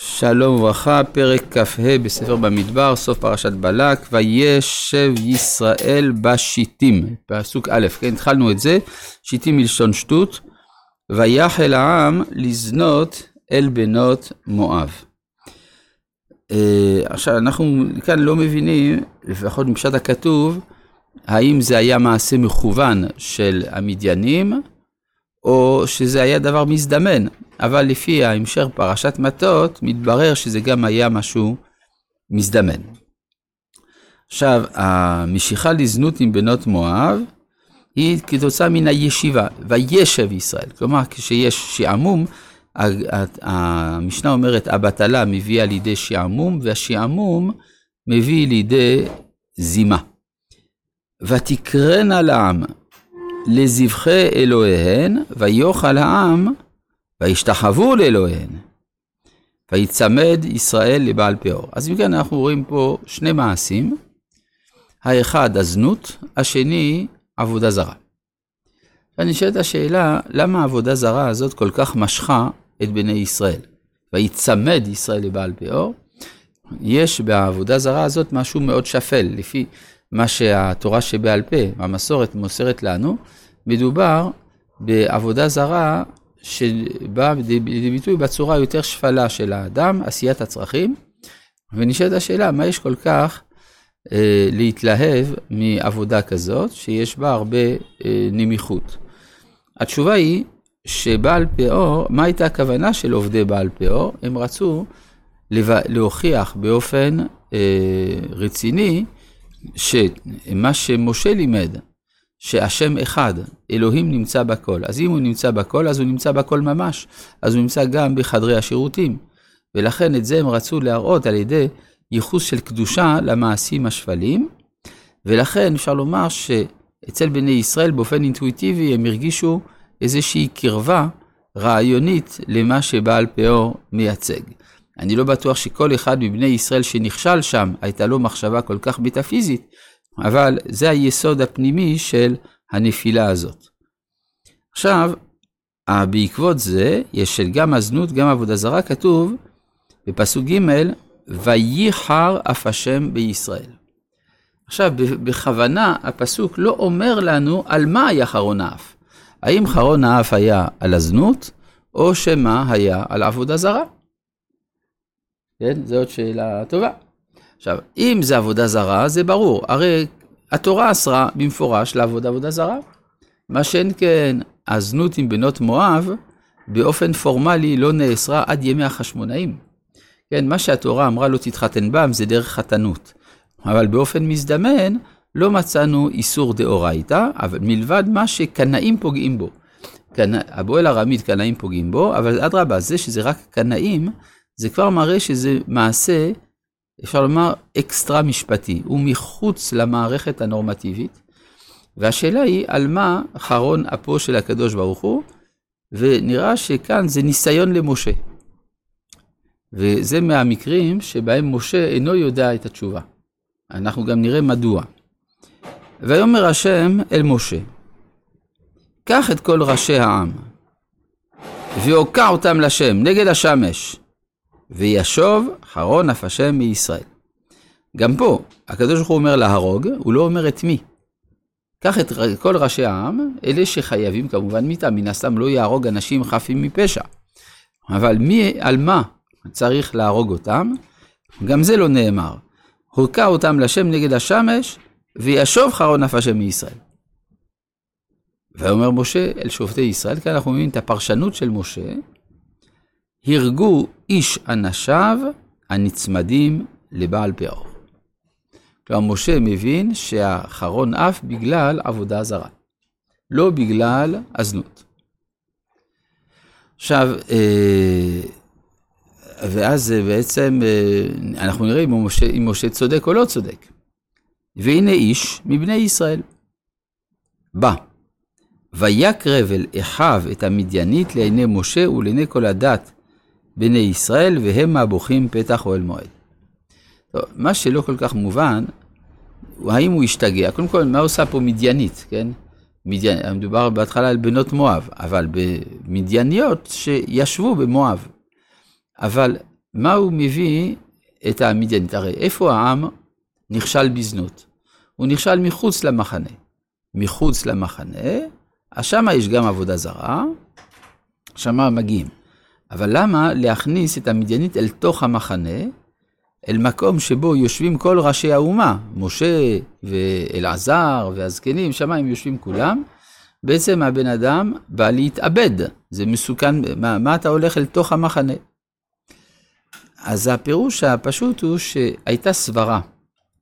שלום וברכה, פרק כ"ה בספר במדבר, סוף פרשת בלק, וישב ישראל בשיטים, פסוק א', כן, התחלנו את זה, שיטים מלשון שטות, ויחל העם לזנות אל בנות מואב. Uh, עכשיו, אנחנו כאן לא מבינים, לפחות מפשט הכתוב, האם זה היה מעשה מכוון של המדיינים, או שזה היה דבר מזדמן. אבל לפי ההמשך פרשת מטות, מתברר שזה גם היה משהו מזדמן. עכשיו, המשיכה לזנות עם בנות מואב, היא כתוצאה מן הישיבה, וישב ישראל. כלומר, כשיש שעמום, המשנה אומרת, הבטלה מביאה לידי שעמום, והשעמום מביא לידי זימה. ותקרנה לעם לזבחי אלוהיהן, ויאכל העם וישתחוו לאלוהיהן. ויצמד ישראל לבעל פאור. אז אם כן, אנחנו רואים פה שני מעשים. האחד, הזנות, השני, עבודה זרה. ואני שואל את השאלה, למה העבודה זרה הזאת כל כך משכה את בני ישראל? ויצמד ישראל לבעל פאור. יש בעבודה זרה הזאת משהו מאוד שפל, לפי מה שהתורה שבעל פה, המסורת מוסרת לנו, מדובר בעבודה זרה שבאה לידי ביטוי בצורה היותר שפלה של האדם, עשיית הצרכים, ונשאלת השאלה, מה יש כל כך אה, להתלהב מעבודה כזאת, שיש בה הרבה אה, נמיכות? התשובה היא שבעל פאור, מה הייתה הכוונה של עובדי בעל פאור? הם רצו להוכיח באופן אה, רציני שמה שמשה לימד, שהשם אחד, אלוהים נמצא בכל. אז אם הוא נמצא בכל, אז הוא נמצא בכל ממש. אז הוא נמצא גם בחדרי השירותים. ולכן את זה הם רצו להראות על ידי ייחוס של קדושה למעשים השפלים. ולכן אפשר לומר שאצל בני ישראל באופן אינטואיטיבי הם הרגישו איזושהי קרבה רעיונית למה שבעל פאור מייצג. אני לא בטוח שכל אחד מבני ישראל שנכשל שם, הייתה לו מחשבה כל כך מטאפיזית, אבל זה היסוד הפנימי של הנפילה הזאת. עכשיו, בעקבות זה, יש של גם הזנות, גם עבודה זרה, כתוב בפסוק ג' וייחר אף השם בישראל. עכשיו, בכוונה הפסוק לא אומר לנו על מה היה חרון האף. האם חרון האף היה על הזנות, או שמה היה על עבודה זרה? כן, זו עוד שאלה טובה. עכשיו, אם זה עבודה זרה, זה ברור. הרי התורה אסרה במפורש לעבוד עבודה זרה. מה שאין כן, הזנות עם בנות מואב, באופן פורמלי לא נאסרה עד ימי החשמונאים. כן, מה שהתורה אמרה לא תתחתן בם זה דרך חתנות. אבל באופן מזדמן, לא מצאנו איסור דאורייתא, אבל מלבד מה שקנאים פוגעים בו. הבועל ארמית קנאים פוגעים בו, אבל אדרבה, זה שזה רק קנאים, זה כבר מראה שזה מעשה, אפשר לומר, אקסטרה משפטי, הוא מחוץ למערכת הנורמטיבית. והשאלה היא על מה חרון אפו של הקדוש ברוך הוא, ונראה שכאן זה ניסיון למשה. וזה מהמקרים שבהם משה אינו יודע את התשובה. אנחנו גם נראה מדוע. ויאמר השם אל משה, קח את כל ראשי העם, והוקע אותם לשם נגד השמש, וישוב חרון אף השם מישראל. גם פה, הקדוש ברוך הוא אומר להרוג, הוא לא אומר את מי. קח את כל ראשי העם, אלה שחייבים כמובן מיתה, מן הסתם לא יהרוג אנשים חפים מפשע. אבל מי, על מה צריך להרוג אותם? גם זה לא נאמר. הוקע אותם לשם נגד השמש, וישוב חרון אף השם מישראל. ואומר משה אל שופטי ישראל, כאן אנחנו מבינים את הפרשנות של משה, הרגו איש אנשיו הנצמדים לבעל פאור. כלומר, משה מבין שהחרון אף בגלל עבודה זרה, לא בגלל הזנות. עכשיו, אה, ואז בעצם אה, אנחנו נראה אם משה, אם משה צודק או לא צודק. והנה איש מבני ישראל. בא, ויקרב אל אחיו את המדיינית לעיני משה ולעיני כל הדת בני ישראל, והם הבוכים פתח אוהל מועד. טוב, מה שלא כל כך מובן, האם הוא השתגע. קודם כל, מה עושה פה מדיינית, כן? מדיין, מדובר בהתחלה על בנות מואב, אבל במדייניות שישבו במואב. אבל מה הוא מביא את המדיינית? הרי איפה העם נכשל בזנות? הוא נכשל מחוץ למחנה. מחוץ למחנה, אז שמה יש גם עבודה זרה, שמה מגיעים. אבל למה להכניס את המדיינית אל תוך המחנה, אל מקום שבו יושבים כל ראשי האומה, משה ואלעזר והזקנים, שם הם יושבים כולם, בעצם הבן אדם בא להתאבד, זה מסוכן, מה, מה אתה הולך אל תוך המחנה? אז הפירוש הפשוט הוא שהייתה סברה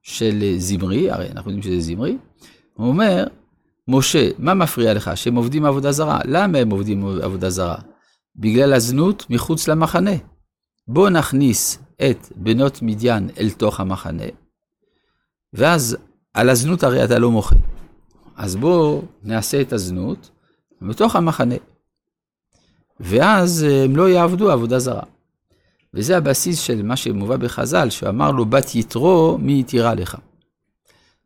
של זמרי, הרי אנחנו יודעים שזה זמרי, הוא אומר, משה, מה מפריע לך? שהם עובדים עבודה זרה. למה הם עובדים עבודה זרה? בגלל הזנות מחוץ למחנה. בוא נכניס את בנות מדיין אל תוך המחנה, ואז על הזנות הרי אתה לא מוחה. אז בואו נעשה את הזנות בתוך המחנה. ואז הם לא יעבדו עבודה זרה. וזה הבסיס של מה שמובא בחז"ל, שאמר לו בת יתרו, מי יתירה לך.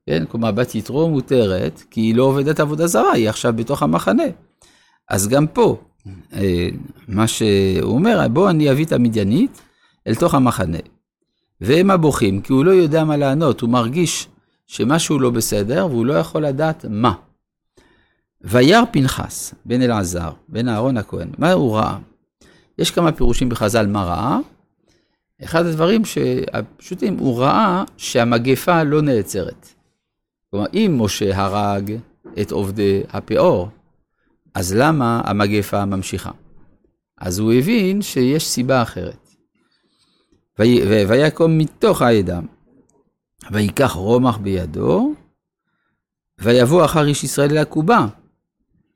כן, כלומר בת יתרו מותרת, כי היא לא עובדת עבודה זרה, היא עכשיו בתוך המחנה. אז גם פה, אה, מה שהוא אומר, בוא אני אביא את המדיינית אל תוך המחנה. והם הבוכים, כי הוא לא יודע מה לענות, הוא מרגיש שמשהו לא בסדר, והוא לא יכול לדעת מה. וירא פנחס, בן אלעזר, בן אהרון הכהן, מה הוא ראה? יש כמה פירושים בחז"ל מה ראה. אחד הדברים הפשוטים, הוא ראה שהמגפה לא נעצרת. כלומר, אם משה הרג את עובדי הפאור, אז למה המגפה ממשיכה? אז הוא הבין שיש סיבה אחרת. ויקום מתוך העדה, ויקח רומח בידו, ויבוא אחר איש ישראל אל הקובה,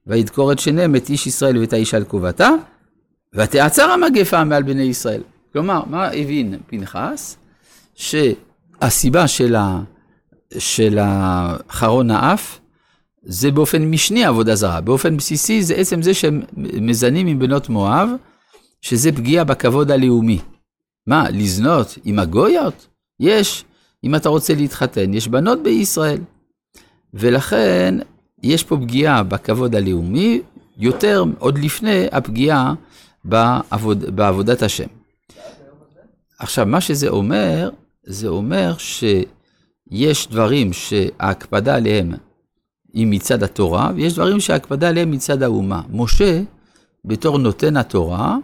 וידקור את שניהם, את איש ישראל ואת האיש על קובתה, ותעצר המגפה מעל בני ישראל. כלומר, מה הבין פנחס? שהסיבה של החרון האף זה באופן משני עבודה זרה. באופן בסיסי זה עצם זה שהם מזנים עם בנות מואב, שזה פגיעה בכבוד הלאומי. מה, לזנות עם הגויות? יש. אם אתה רוצה להתחתן, יש בנות בישראל. ולכן יש פה פגיעה בכבוד הלאומי, יותר עוד לפני הפגיעה בעבוד, בעבודת השם. עכשיו, מה שזה אומר, זה אומר שיש דברים שההקפדה עליהם היא מצד התורה, ויש דברים שההקפדה עליהם מצד האומה. משה, בתור נותן התורה,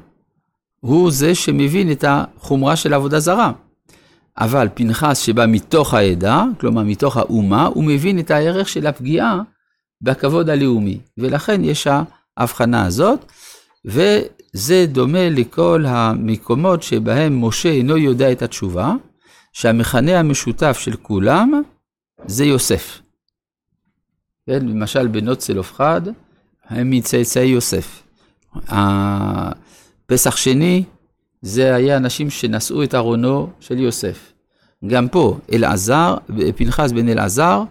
הוא זה שמבין את החומרה של עבודה זרה. אבל פנחס שבא מתוך העדה, כלומר מתוך האומה, הוא מבין את הערך של הפגיעה בכבוד הלאומי. ולכן יש ההבחנה הזאת, וזה דומה לכל המקומות שבהם משה אינו יודע את התשובה, שהמכנה המשותף של כולם זה יוסף. כן, למשל בנות צלופחד, הם מצאצאי יוסף. פסח שני, זה היה אנשים שנשאו את ארונו של יוסף. גם פה, אלעזר, פנחס בן אלעזר,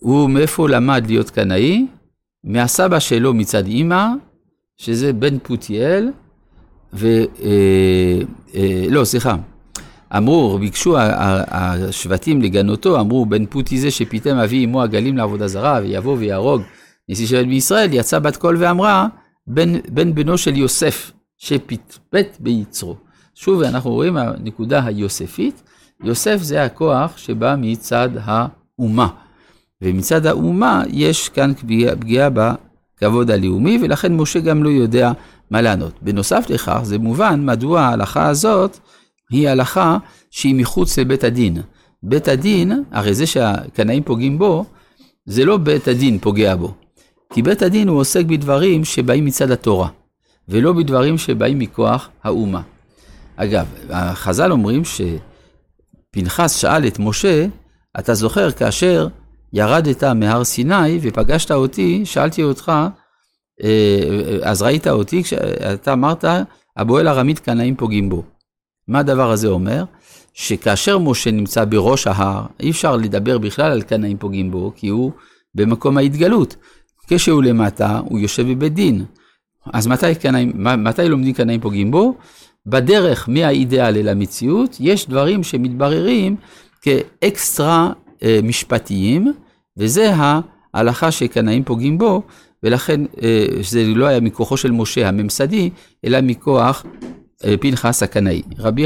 הוא מאיפה למד להיות קנאי? מהסבא שלו מצד אימא, שזה בן פותיאל, ו... אה, אה, לא, סליחה. אמרו, ביקשו השבטים לגנותו, אמרו, בן פותי זה שפיתם אבי אמו הגלים לעבודה זרה, ויבוא ויהרוג נשיא שבט בישראל, יצא בת קול ואמרה, בן, בן בנו של יוסף, שפטפט ביצרו. שוב, אנחנו רואים הנקודה היוספית, יוסף זה הכוח שבא מצד האומה. ומצד האומה יש כאן פגיעה בכבוד הלאומי, ולכן משה גם לא יודע מה לענות. בנוסף לכך, זה מובן מדוע ההלכה הזאת היא הלכה שהיא מחוץ לבית הדין. בית הדין, הרי זה שהקנאים פוגעים בו, זה לא בית הדין פוגע בו. כי בית הדין הוא עוסק בדברים שבאים מצד התורה. ולא בדברים שבאים מכוח האומה. אגב, החז"ל אומרים שפנחס שאל את משה, אתה זוכר כאשר ירדת מהר סיני ופגשת אותי, שאלתי אותך, אה, אז ראית אותי, אתה אמרת, הבועל ארמית קנאים פוגעים בו. מה הדבר הזה אומר? שכאשר משה נמצא בראש ההר, אי אפשר לדבר בכלל על קנאים פוגעים בו, כי הוא במקום ההתגלות. כשהוא למטה, הוא יושב בבית דין. אז מתי, קנאים, מתי לומדים קנאים פוגעים בו? בדרך מהאידאל אל המציאות, יש דברים שמתבררים כאקסטרה אה, משפטיים, וזה ההלכה שקנאים פוגעים בו, ולכן אה, זה לא היה מכוחו של משה הממסדי, אלא מכוח אה, פנחס הקנאי. רבי